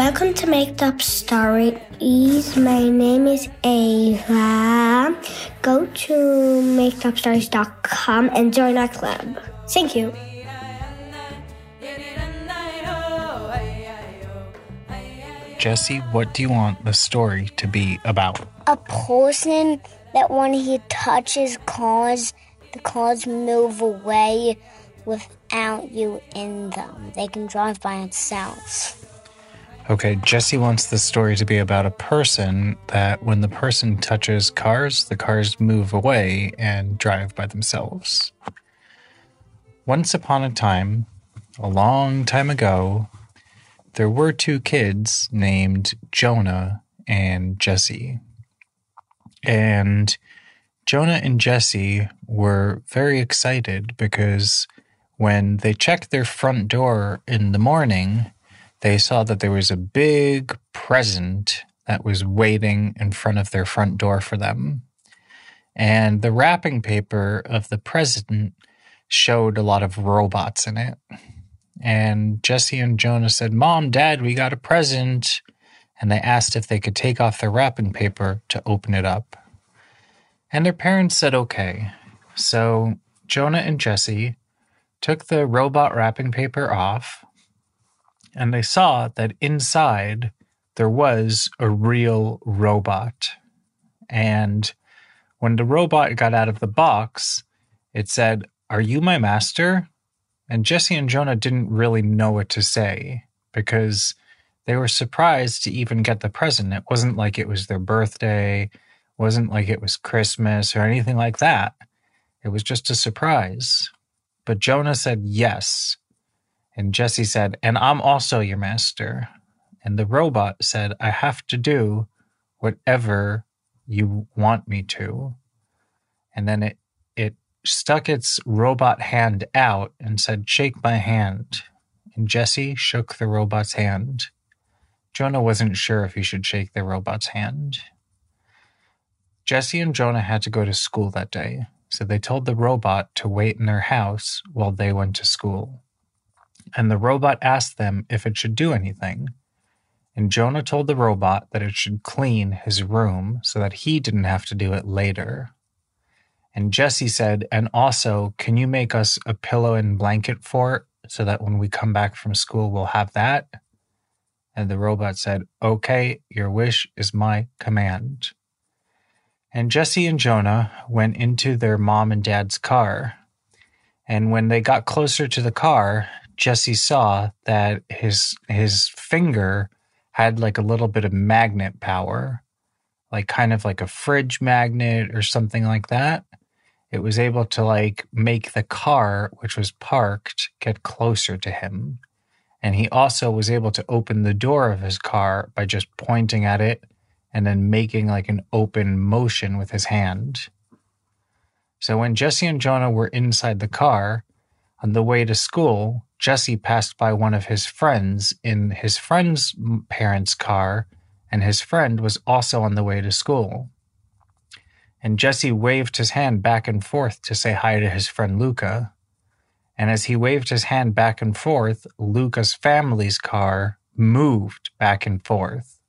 Welcome to Make Up Stories. My name is Ava. Go to makeupstories.com and join our club. Thank you. Jesse, what do you want the story to be about? A person that when he touches cars, the cars move away without you in them. They can drive by themselves. Okay, Jesse wants the story to be about a person that when the person touches cars, the cars move away and drive by themselves. Once upon a time, a long time ago, there were two kids named Jonah and Jesse. And Jonah and Jesse were very excited because when they checked their front door in the morning, they saw that there was a big present that was waiting in front of their front door for them. And the wrapping paper of the present showed a lot of robots in it. And Jesse and Jonah said, Mom, Dad, we got a present. And they asked if they could take off their wrapping paper to open it up. And their parents said, okay. So Jonah and Jesse took the robot wrapping paper off, and they saw that inside there was a real robot. And when the robot got out of the box, it said, Are you my master? And Jesse and Jonah didn't really know what to say because they were surprised to even get the present. It wasn't like it was their birthday, wasn't like it was Christmas or anything like that. It was just a surprise. But Jonah said yes. And Jesse said, And I'm also your master. And the robot said, I have to do whatever you want me to. And then it it stuck its robot hand out and said, Shake my hand. And Jesse shook the robot's hand. Jonah wasn't sure if he should shake the robot's hand. Jesse and Jonah had to go to school that day, so they told the robot to wait in their house while they went to school. And the robot asked them if it should do anything. And Jonah told the robot that it should clean his room so that he didn't have to do it later. And Jesse said, and also, can you make us a pillow and blanket fort so that when we come back from school, we'll have that? And the robot said, okay, your wish is my command. And Jesse and Jonah went into their mom and dad's car. And when they got closer to the car, Jesse saw that his his finger had like a little bit of magnet power, like kind of like a fridge magnet or something like that. It was able to like make the car which was parked get closer to him. And he also was able to open the door of his car by just pointing at it and then making like an open motion with his hand. So when jesse and jonah were inside the car on the way to school jesse passed by one of his friends in his friend's parents car and his friend was also on the way to school and Jesse waved his hand back and forth to say hi to his friend Luca. And as he waved his hand back and forth, Luca's family's car moved back and forth.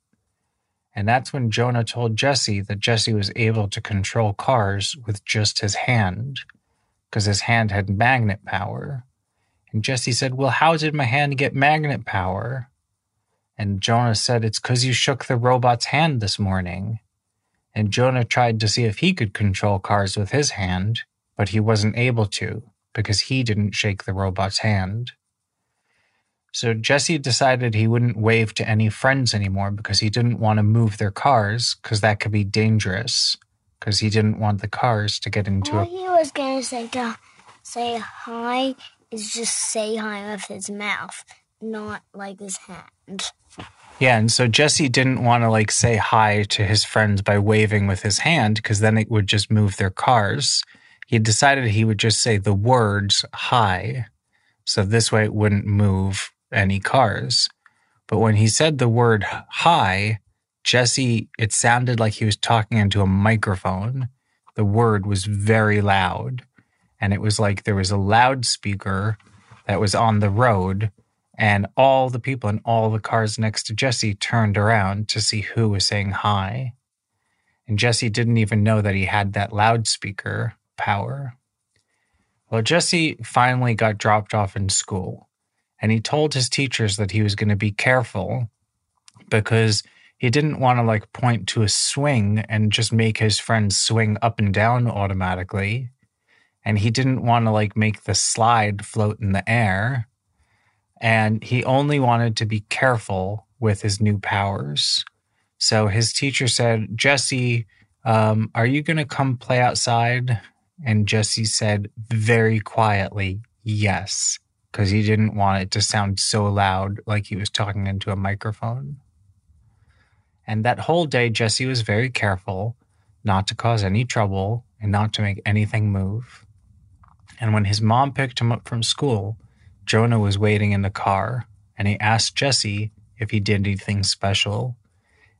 And that's when Jonah told Jesse that Jesse was able to control cars with just his hand, because his hand had magnet power. And Jesse said, Well, how did my hand get magnet power? And Jonah said, It's because you shook the robot's hand this morning and Jonah tried to see if he could control cars with his hand, but he wasn't able to because he didn't shake the robot's hand. So Jesse decided he wouldn't wave to any friends anymore because he didn't want to move their cars because that could be dangerous because he didn't want the cars to get into a he was to say to say hi is just say hi with his mouth, not like his hand. Yeah, and so Jesse didn't want to like say hi to his friends by waving with his hand because then it would just move their cars. He decided he would just say the words hi. So this way it wouldn't move any cars. But when he said the word hi, Jesse, it sounded like he was talking into a microphone. The word was very loud. And it was like there was a loudspeaker that was on the road And all the people in all the cars next to Jesse turned around to see who was saying hi. And Jesse didn't even know that he had that loudspeaker power. Well, Jesse finally got dropped off in school, and he told his teachers that he was going to be careful because he didn't want to like point to a swing and just make his friends swing up and down automatically. And he didn't want to like make the slide float in the air. And he only wanted to be careful with his new powers. So his teacher said, Jesse, um, are you going to come play outside? And Jesse said very quietly, yes, because he didn't want it to sound so loud like he was talking into a microphone. And that whole day, Jesse was very careful not to cause any trouble and not to make anything move. And when his mom picked him up from school, Jonah was waiting in the car and he asked Jesse if he did anything special.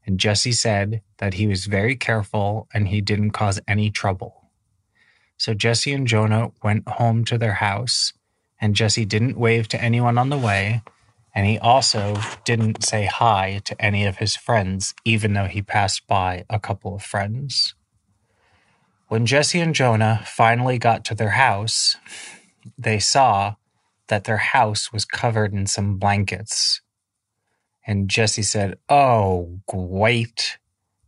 And Jesse said that he was very careful and he didn't cause any trouble. So Jesse and Jonah went home to their house, and Jesse didn't wave to anyone on the way, and he also didn't say hi to any of his friends, even though he passed by a couple of friends. When Jesse and Jonah finally got to their house, they saw that their house was covered in some blankets. And Jesse said, Oh, great.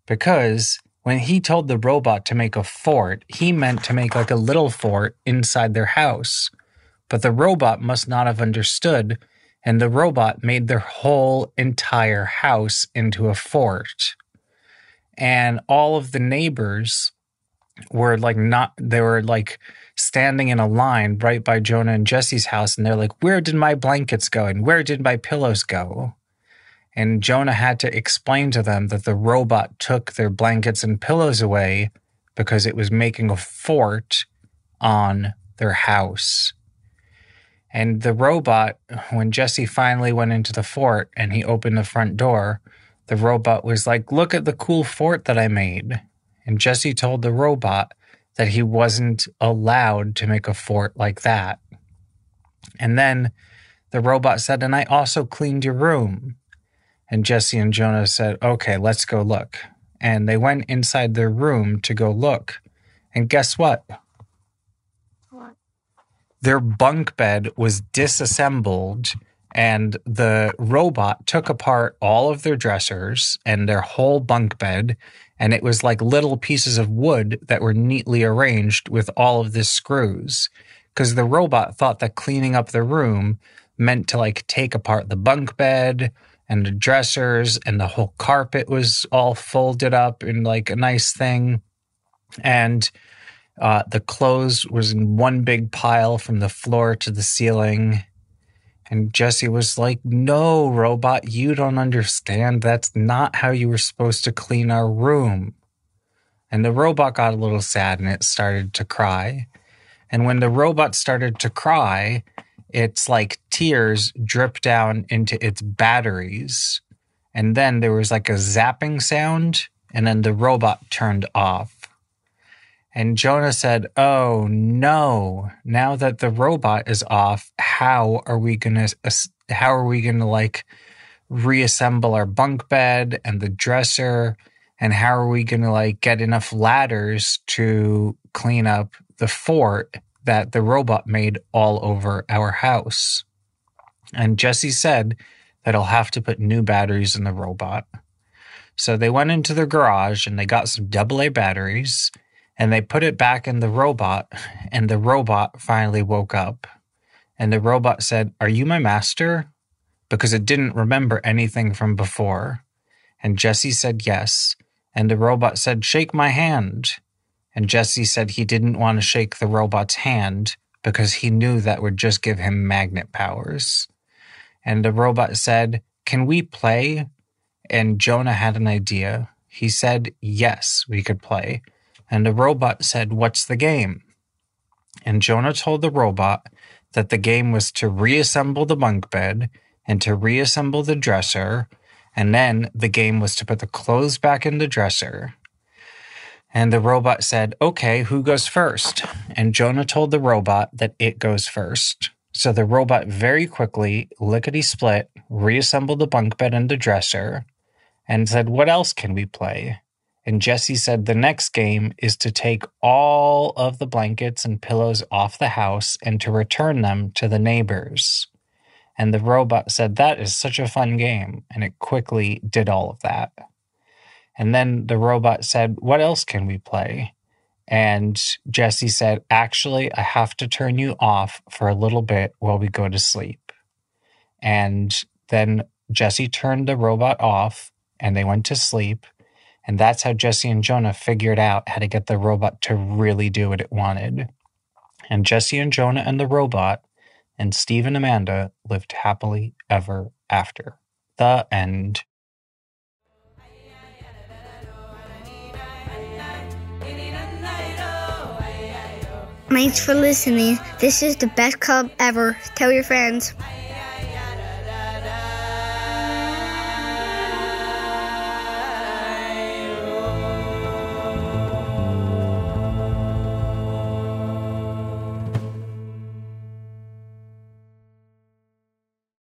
Because when he told the robot to make a fort, he meant to make like a little fort inside their house. But the robot must not have understood, and the robot made their whole entire house into a fort. And all of the neighbors were like not, they were like standing in a line right by Jonah and Jesse's house, and they're like, Where did my blankets go? And where did my pillows go? And Jonah had to explain to them that the robot took their blankets and pillows away because it was making a fort on their house. And the robot, when Jesse finally went into the fort and he opened the front door, the robot was like, Look at the cool fort that I made. And Jesse told the robot that he wasn't allowed to make a fort like that. And then the robot said, And I also cleaned your room. And Jesse and Jonah said, Okay, let's go look. And they went inside their room to go look. And guess what? What? Their bunk bed was disassembled, and the robot took apart all of their dressers and their whole bunk bed. And it was like little pieces of wood that were neatly arranged with all of the screws. Because the robot thought that cleaning up the room meant to like take apart the bunk bed and the dressers and the whole carpet was all folded up in like a nice thing and uh, the clothes was in one big pile from the floor to the ceiling and jesse was like no robot you don't understand that's not how you were supposed to clean our room and the robot got a little sad and it started to cry and when the robot started to cry it's like tears drip down into its batteries. And then there was like a zapping sound, and then the robot turned off. And Jonah said, Oh no, now that the robot is off, how are we gonna, how are we gonna like reassemble our bunk bed and the dresser? And how are we gonna like get enough ladders to clean up the fort that the robot made all over our house. And Jesse said that he'll have to put new batteries in the robot. So they went into the garage and they got some AA batteries and they put it back in the robot. And the robot finally woke up. And the robot said, Are you my master? Because it didn't remember anything from before. And Jesse said, Yes. And the robot said, Shake my hand and Jesse said he didn't want to shake the robot's hand because he knew that would just give him magnet powers. And the robot said, Can we play? And Jonah had an idea. He said, Yes, we could play. And the robot said, What's the game? And Jonah told the robot that the game was to reassemble the bunk bed and to reassemble the dresser. And then the game was to put the clothes back in the dresser and the robot said, Okay, who goes first? And Jonah told the robot that it goes first. So the robot very quickly, lickety split, reassembled the bunk bed and the dresser and said, What else can we play? And Jesse said, The next game is to take all of the blankets and pillows off the house and to return them to the neighbors. And the robot said, That is such a fun game. And it quickly did all of that. And then the robot said, What else can we play? And Jesse said, Actually, I have to turn you off for a little bit while we go to sleep. And then Jesse turned the robot off and they went to sleep. And that's how Jesse and Jonah figured out how to get the robot to really do what it wanted. And Jesse and Jonah and the robot and Steve and Amanda lived happily ever after. The end. Thanks for listening. This is the best club ever. Tell your friends.